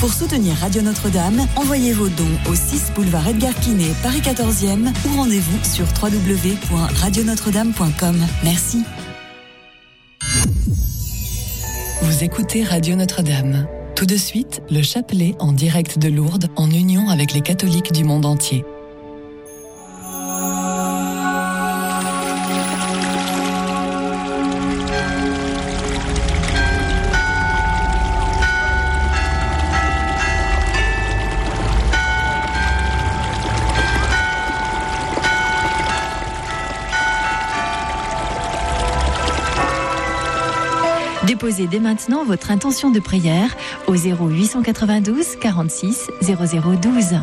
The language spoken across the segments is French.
Pour soutenir Radio Notre-Dame, envoyez vos dons au 6 boulevard Edgar Quinet, Paris 14e ou rendez-vous sur www.radionotre-dame.com. Merci. Vous écoutez Radio Notre-Dame. Tout de suite, le chapelet en direct de Lourdes en union avec les catholiques du monde entier. Déposez dès maintenant votre intention de prière au 0892 46 0012.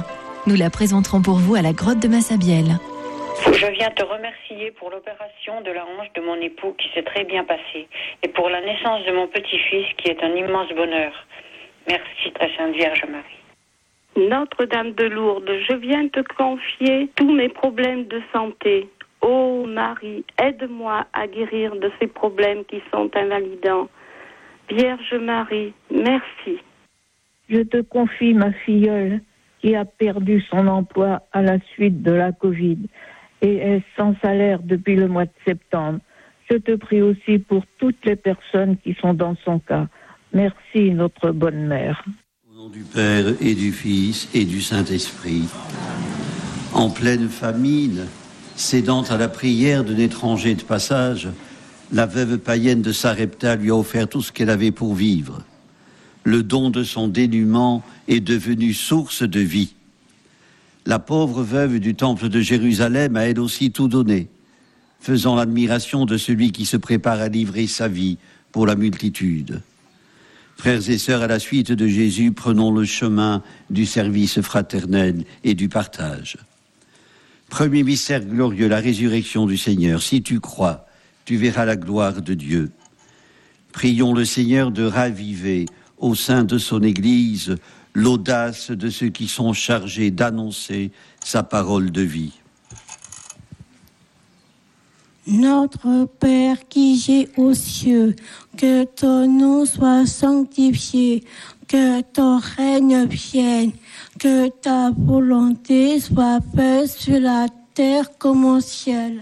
Nous la présenterons pour vous à la grotte de Massabielle. Je viens te remercier pour l'opération de la hanche de mon époux qui s'est très bien passée et pour la naissance de mon petit-fils qui est un immense bonheur. Merci, très sainte Vierge Marie. Notre-Dame de Lourdes, je viens te confier tous mes problèmes de santé. Ô Marie, aide-moi à guérir de ces problèmes qui sont invalidants. Vierge Marie, merci. Je te confie ma filleule qui a perdu son emploi à la suite de la Covid et est sans salaire depuis le mois de septembre. Je te prie aussi pour toutes les personnes qui sont dans son cas. Merci, notre bonne mère. Au nom du Père et du Fils et du Saint-Esprit, en pleine famine, cédant à la prière d'un étranger de passage, la veuve païenne de Sarepta lui a offert tout ce qu'elle avait pour vivre. Le don de son dénuement est devenu source de vie. La pauvre veuve du temple de Jérusalem a elle aussi tout donné, faisant l'admiration de celui qui se prépare à livrer sa vie pour la multitude. Frères et sœurs, à la suite de Jésus, prenons le chemin du service fraternel et du partage. Premier mystère glorieux, la résurrection du Seigneur. Si tu crois, tu verras la gloire de Dieu. Prions le Seigneur de raviver au sein de son Église l'audace de ceux qui sont chargés d'annoncer sa parole de vie. Notre Père qui es aux cieux, que ton nom soit sanctifié, que ton règne vienne, que ta volonté soit faite sur la terre comme au ciel.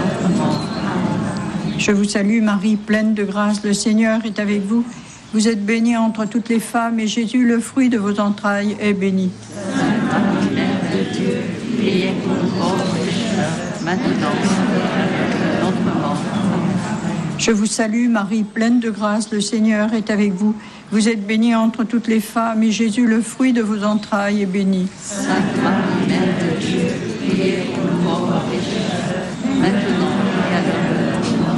Je vous salue Marie, pleine de grâce, le Seigneur est avec vous. Vous êtes bénie entre toutes les femmes, et Jésus, le fruit de vos entrailles, est béni. Sainte Mère de Dieu, priez pour nous pécheurs, maintenant et notre mort. Je vous salue Marie, pleine de grâce, le Seigneur est avec vous. Vous êtes bénie entre toutes les femmes, et Jésus, le fruit de vos entrailles, est béni. Sainte Mère de Dieu, priez pour nous pauvres pécheurs, maintenant et à l'heure de notre mort.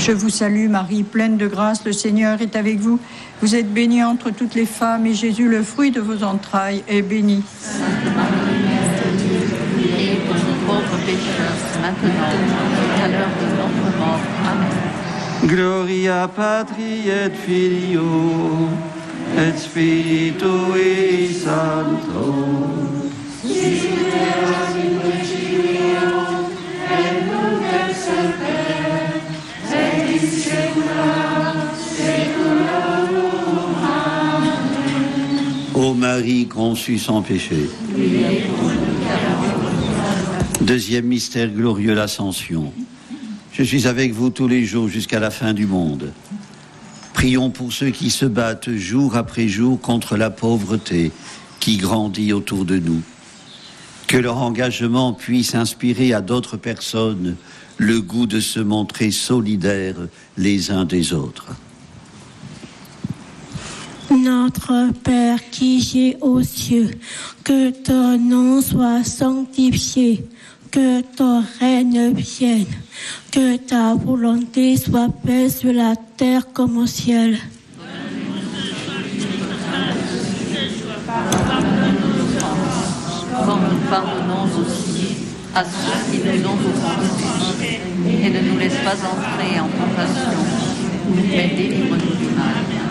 Je vous salue Marie, pleine de grâce, le Seigneur est avec vous. Vous êtes bénie entre toutes les femmes et Jésus, le fruit de vos entrailles, est béni. Sainte Marie, Mère de Dieu, priez pour nous pauvres pécheurs, maintenant et à l'heure de notre mort. Amen. Gloria Patri et Filio et Spiritui Sancto. Marie conçue sans péché. Deuxième mystère glorieux, l'ascension. Je suis avec vous tous les jours jusqu'à la fin du monde. Prions pour ceux qui se battent jour après jour contre la pauvreté qui grandit autour de nous. Que leur engagement puisse inspirer à d'autres personnes le goût de se montrer solidaires les uns des autres. Notre Père qui es aux cieux, que ton nom soit sanctifié, que ton règne vienne, que ta volonté soit faite sur la terre comme au ciel. Comme nous pardonnons aussi à ceux qui nous ont offensés. Et ne nous laisse pas entrer en tentation, mais délivre-nous du mal.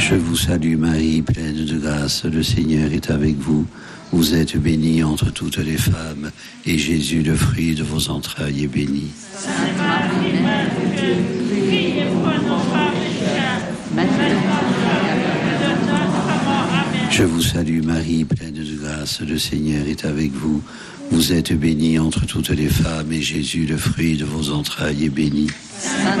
Je vous salue Marie, pleine de grâce, le Seigneur est avec vous. Vous êtes bénie entre toutes les femmes, et Jésus, le fruit de vos entrailles, est béni. Sainte Marie, Mère Dieu, priez. Je vous salue Marie, pleine de grâce, le Seigneur est avec vous. Vous êtes bénie entre toutes les femmes, et Jésus, le fruit de vos entrailles, est béni. Sainte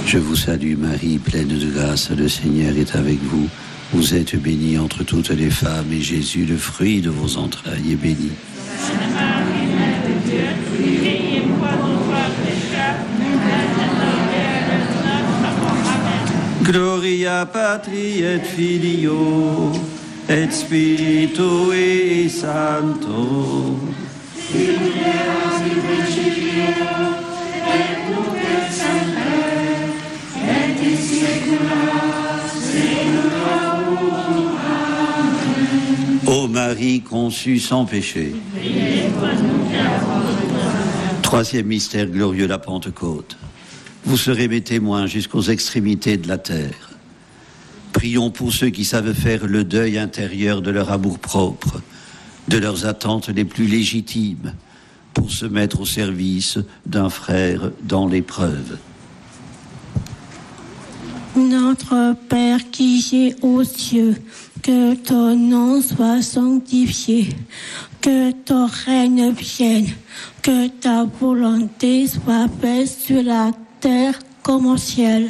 Je vous salue Marie, pleine de grâce, le Seigneur est avec vous. Vous êtes bénie entre toutes les femmes, et Jésus, le fruit de vos entrailles, est béni. Et. Gloria Patri et et Spiritui Sancto. Ô Marie conçue sans péché. Troisième mystère glorieux, la Pentecôte. vous serez mes témoins jusqu'aux extrémités de la terre. Prions pour ceux qui savent faire le deuil intérieur de leur amour-propre, de leurs attentes les plus légitimes, pour se mettre au service d'un frère dans l'épreuve. Notre Père qui es aux cieux, que ton nom soit sanctifié, que ton règne vienne, que ta volonté soit faite sur la terre comme au ciel.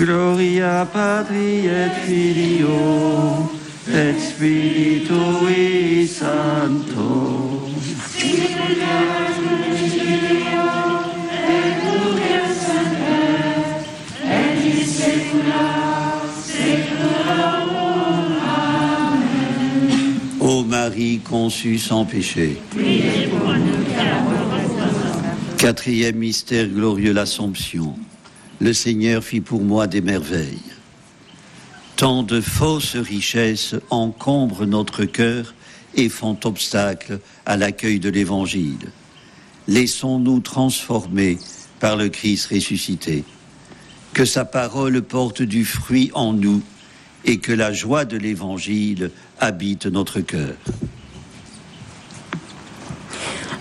Gloria Patri et Filio et Spiritui Sancto. Ô Marie conçue sans péché. Quatrième mystère glorieux, l'Assomption. Le Seigneur fit pour moi des merveilles. Tant de fausses richesses encombrent notre cœur et font obstacle à l'accueil de l'Évangile. Laissons-nous transformer par le Christ ressuscité. Que sa parole porte du fruit en nous et que la joie de l'Évangile habite notre cœur.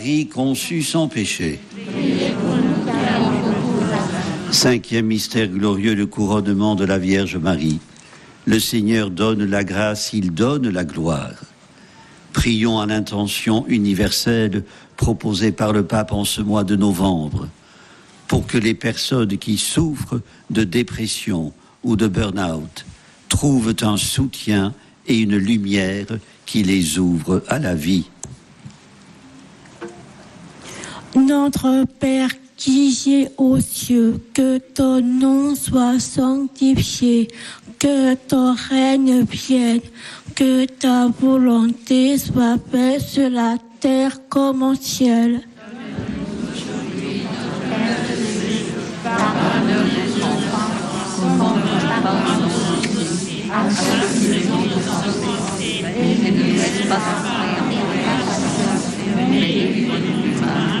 Marie sans péché. Cinquième mystère glorieux, le couronnement de la Vierge Marie. Le Seigneur donne la grâce, il donne la gloire. Prions à l'intention universelle proposée par le pape en ce mois de novembre pour que les personnes qui souffrent de dépression ou de burn-out trouvent un soutien et une lumière qui les ouvre à la vie. Notre Père qui es aux cieux, que ton nom soit sanctifié, que ton règne vienne, que ta volonté soit faite sur la terre comme au ciel ne nous laisse pas souffrir mais délivre-nous du mal.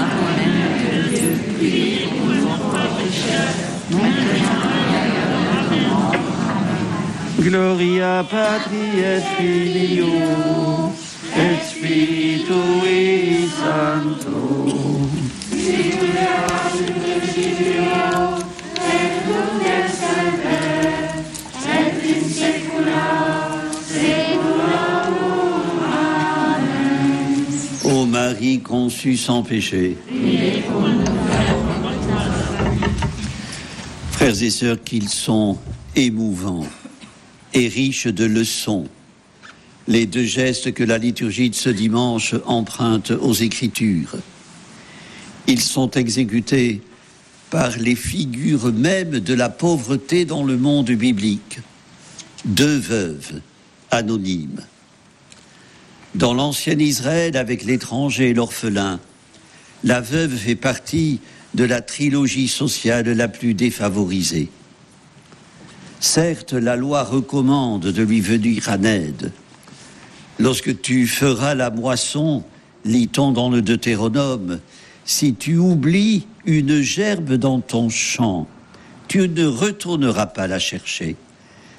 Gloria Patri et Filio et Spiritui. Ô Marie conçue sans péché. Frères et sœurs, qu'ils sont émouvants et riches de leçons, les deux gestes que la liturgie de ce dimanche emprunte aux Écritures. Ils sont exécutés par les figures mêmes de la pauvreté dans le monde biblique. Deux veuves anonymes. Dans l'ancien Israël, avec l'étranger et l'orphelin, la veuve fait partie de la trilogie sociale la plus défavorisée. Certes, la loi recommande de lui venir en aide. Lorsque tu feras la moisson, lit-on dans le Deutéronome, si tu oublies une gerbe dans ton champ, tu ne retourneras pas la chercher.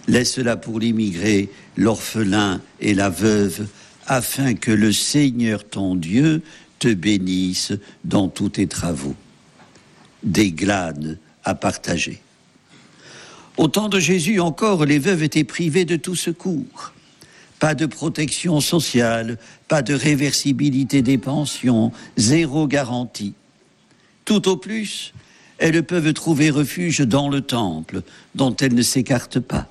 Laisse-la pour l'immigré, l'orphelin et la veuve, afin que le Seigneur ton Dieu te bénisse dans tous tes travaux. Des glanes à partager. Au temps de Jésus encore, les veuves étaient privées de tout secours. Pas de protection sociale, pas de réversibilité des pensions, zéro garantie. Tout au plus, elles peuvent trouver refuge dans le temple, dont elles ne s'écartent pas.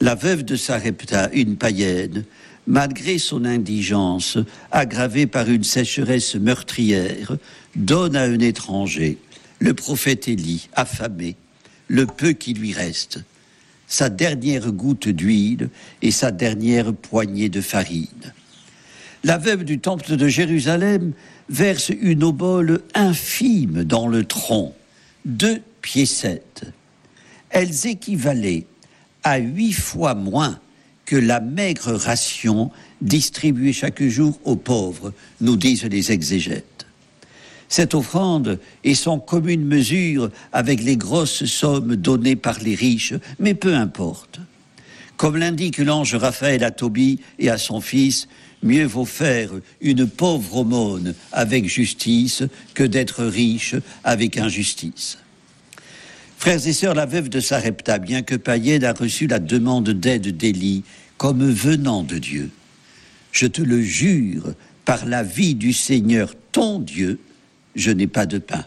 La veuve de Sarepta, une païenne, malgré son indigence, aggravée par une sécheresse meurtrière, donne à un étranger, le prophète Élie, affamé, le peu qui lui reste, sa dernière goutte d'huile et sa dernière poignée de farine. La veuve du temple de Jérusalem verse une obole infime dans le tronc, deux piécettes. Elles équivalaient à huit fois moins que la maigre ration distribuée chaque jour aux pauvres, nous disent les exégètes. Cette offrande est sans commune mesure avec les grosses sommes données par les riches, mais peu importe. Comme l'indique l'ange Raphaël à Tobie et à son fils, mieux vaut faire une pauvre aumône avec justice que d'être riche avec injustice. Frères et sœurs, la veuve de Sarepta, bien que païenne, a reçu la demande d'aide d'Élie comme venant de Dieu. Je te le jure, par la vie du Seigneur ton Dieu, je n'ai pas de pain.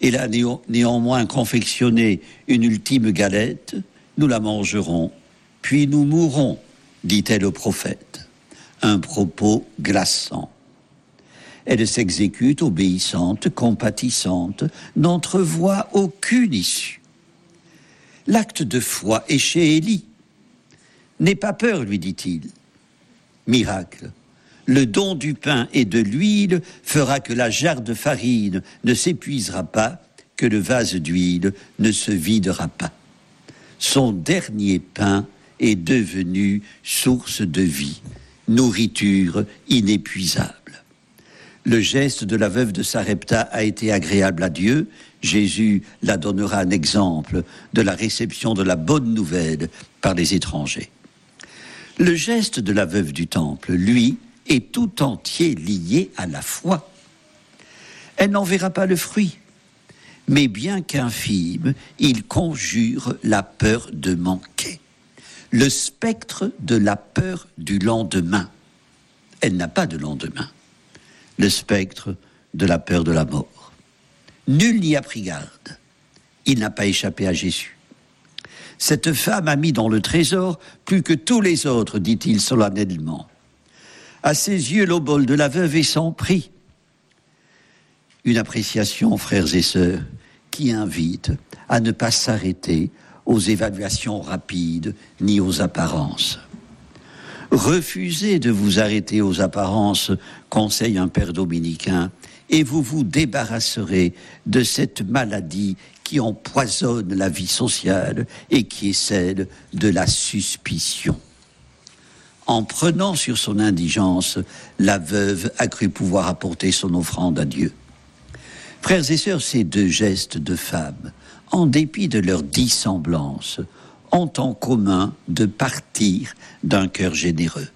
Elle a néanmoins confectionné une ultime galette, nous la mangerons, puis nous mourrons, dit-elle au prophète. Un propos glaçant. Elle s'exécute obéissante, compatissante, n'entrevoit aucune issue. L'acte de foi est chez Élie. N'aie pas peur, lui dit-il. Miracle. Le don du pain et de l'huile fera que la jarre de farine ne s'épuisera pas, que le vase d'huile ne se videra pas. Son dernier pain est devenu source de vie, nourriture inépuisable. Le geste de la veuve de Sarepta a été agréable à Dieu. Jésus la donnera un exemple de la réception de la bonne nouvelle par les étrangers. Le geste de la veuve du temple, lui, est tout entier lié à la foi. Elle n'en verra pas le fruit, mais bien qu'infime, il conjure la peur de manquer, le spectre de la peur du lendemain. Elle n'a pas de lendemain le spectre de la peur de la mort. Nul n'y a pris garde. Il n'a pas échappé à Jésus. Cette femme a mis dans le trésor plus que tous les autres, dit-il solennellement. À ses yeux, l'obol de la veuve est sans prix. Une appréciation, frères et sœurs, qui invite à ne pas s'arrêter aux évaluations rapides ni aux apparences. Refusez de vous arrêter aux apparences, conseille un père dominicain, et vous vous débarrasserez de cette maladie qui empoisonne la vie sociale et qui est celle de la suspicion. En prenant sur son indigence, la veuve a cru pouvoir apporter son offrande à Dieu. Frères et sœurs, ces deux gestes de femme, en dépit de leur dissemblance, ont en commun de partir d'un cœur généreux.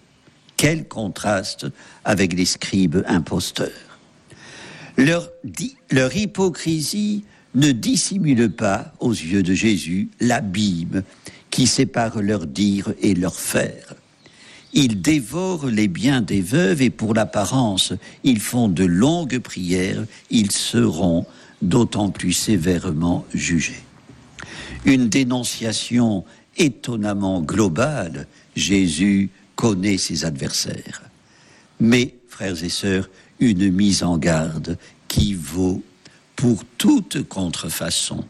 Quel contraste avec les scribes imposteurs. Leur, leur hypocrisie ne dissimule pas aux yeux de Jésus l'abîme qui sépare leur dire et leur faire. Ils dévorent les biens des veuves et pour l'apparence, ils font de longues prières, ils seront d'autant plus sévèrement jugés une dénonciation étonnamment globale. Jésus connaît ses adversaires. Mais, frères et sœurs, une mise en garde qui vaut pour toute contrefaçon,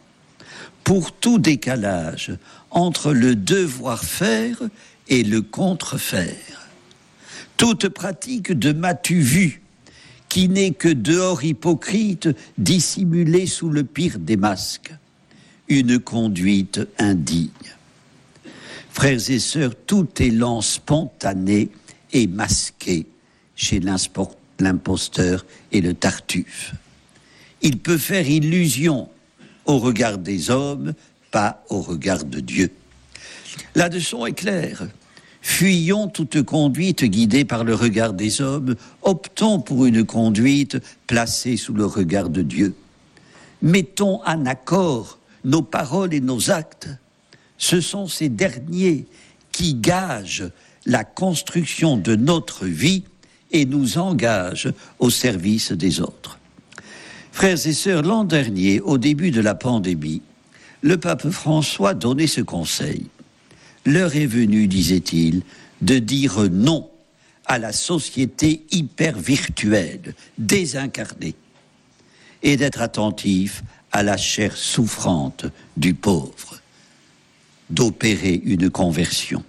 pour tout décalage entre le devoir faire et le contrefaire. Toute pratique de matu vu, qui n'est que dehors hypocrite dissimulé sous le pire des masques une conduite indigne. Frères et sœurs, tout élan spontané est masqué chez l'imposteur et le tartuffe. Il peut faire illusion au regard des hommes, pas au regard de Dieu. La leçon est claire. Fuyons toute conduite guidée par le regard des hommes, optons pour une conduite placée sous le regard de Dieu. Mettons en accord nos paroles et nos actes, ce sont ces derniers qui gagent la construction de notre vie et nous engagent au service des autres. Frères et sœurs, l'an dernier, au début de la pandémie, le pape François donnait ce conseil. L'heure est venue, disait-il, de dire non à la société hyper virtuelle, désincarnée, et d'être attentif à la chair souffrante du pauvre, d'opérer une conversion.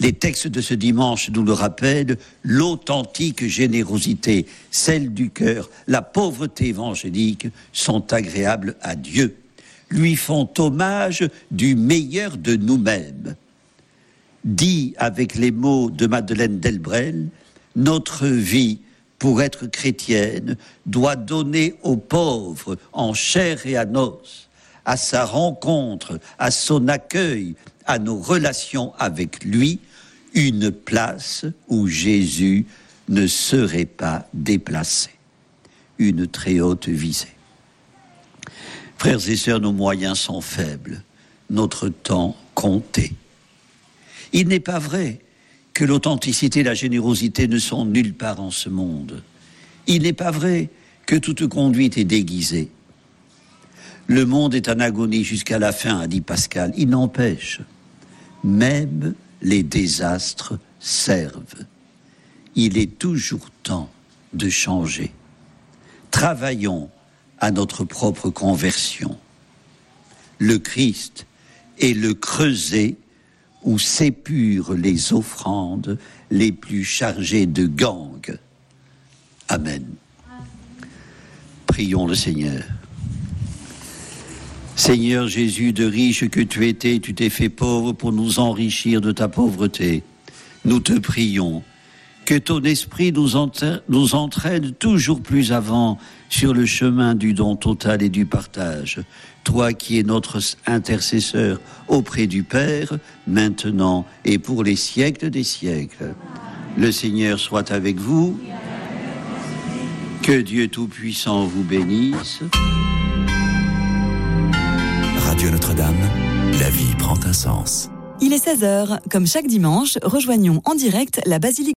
Les textes de ce dimanche nous le rappellent, l'authentique générosité, celle du cœur, la pauvreté évangélique sont agréables à Dieu, lui font hommage du meilleur de nous-mêmes. Dit avec les mots de Madeleine Delbrel, notre vie pour être chrétienne, doit donner aux pauvres en chair et en os, à sa rencontre, à son accueil, à nos relations avec lui, une place où Jésus ne serait pas déplacé, une très haute visée. Frères et sœurs, nos moyens sont faibles, notre temps compté. Il n'est pas vrai que l'authenticité et la générosité ne sont nulle part en ce monde. Il n'est pas vrai que toute conduite est déguisée. Le monde est en agonie jusqu'à la fin, a dit Pascal. Il n'empêche, même les désastres servent. Il est toujours temps de changer. Travaillons à notre propre conversion. Le Christ est le creuset où s'épurent les offrandes les plus chargées de gangue. Amen. Prions le Seigneur. Seigneur Jésus, de riche que tu étais, tu t'es fait pauvre pour nous enrichir de ta pauvreté. Nous te prions que ton esprit nous, nous, entraîne toujours plus avant sur le chemin du don total et du partage. Toi qui es notre intercesseur auprès du Père, maintenant et pour les siècles des siècles. Le Seigneur soit avec vous. Que Dieu Tout-Puissant vous bénisse. Radio Notre-Dame, la vie prend un sens. Il est 16h. Comme chaque dimanche, rejoignons en direct la basilique.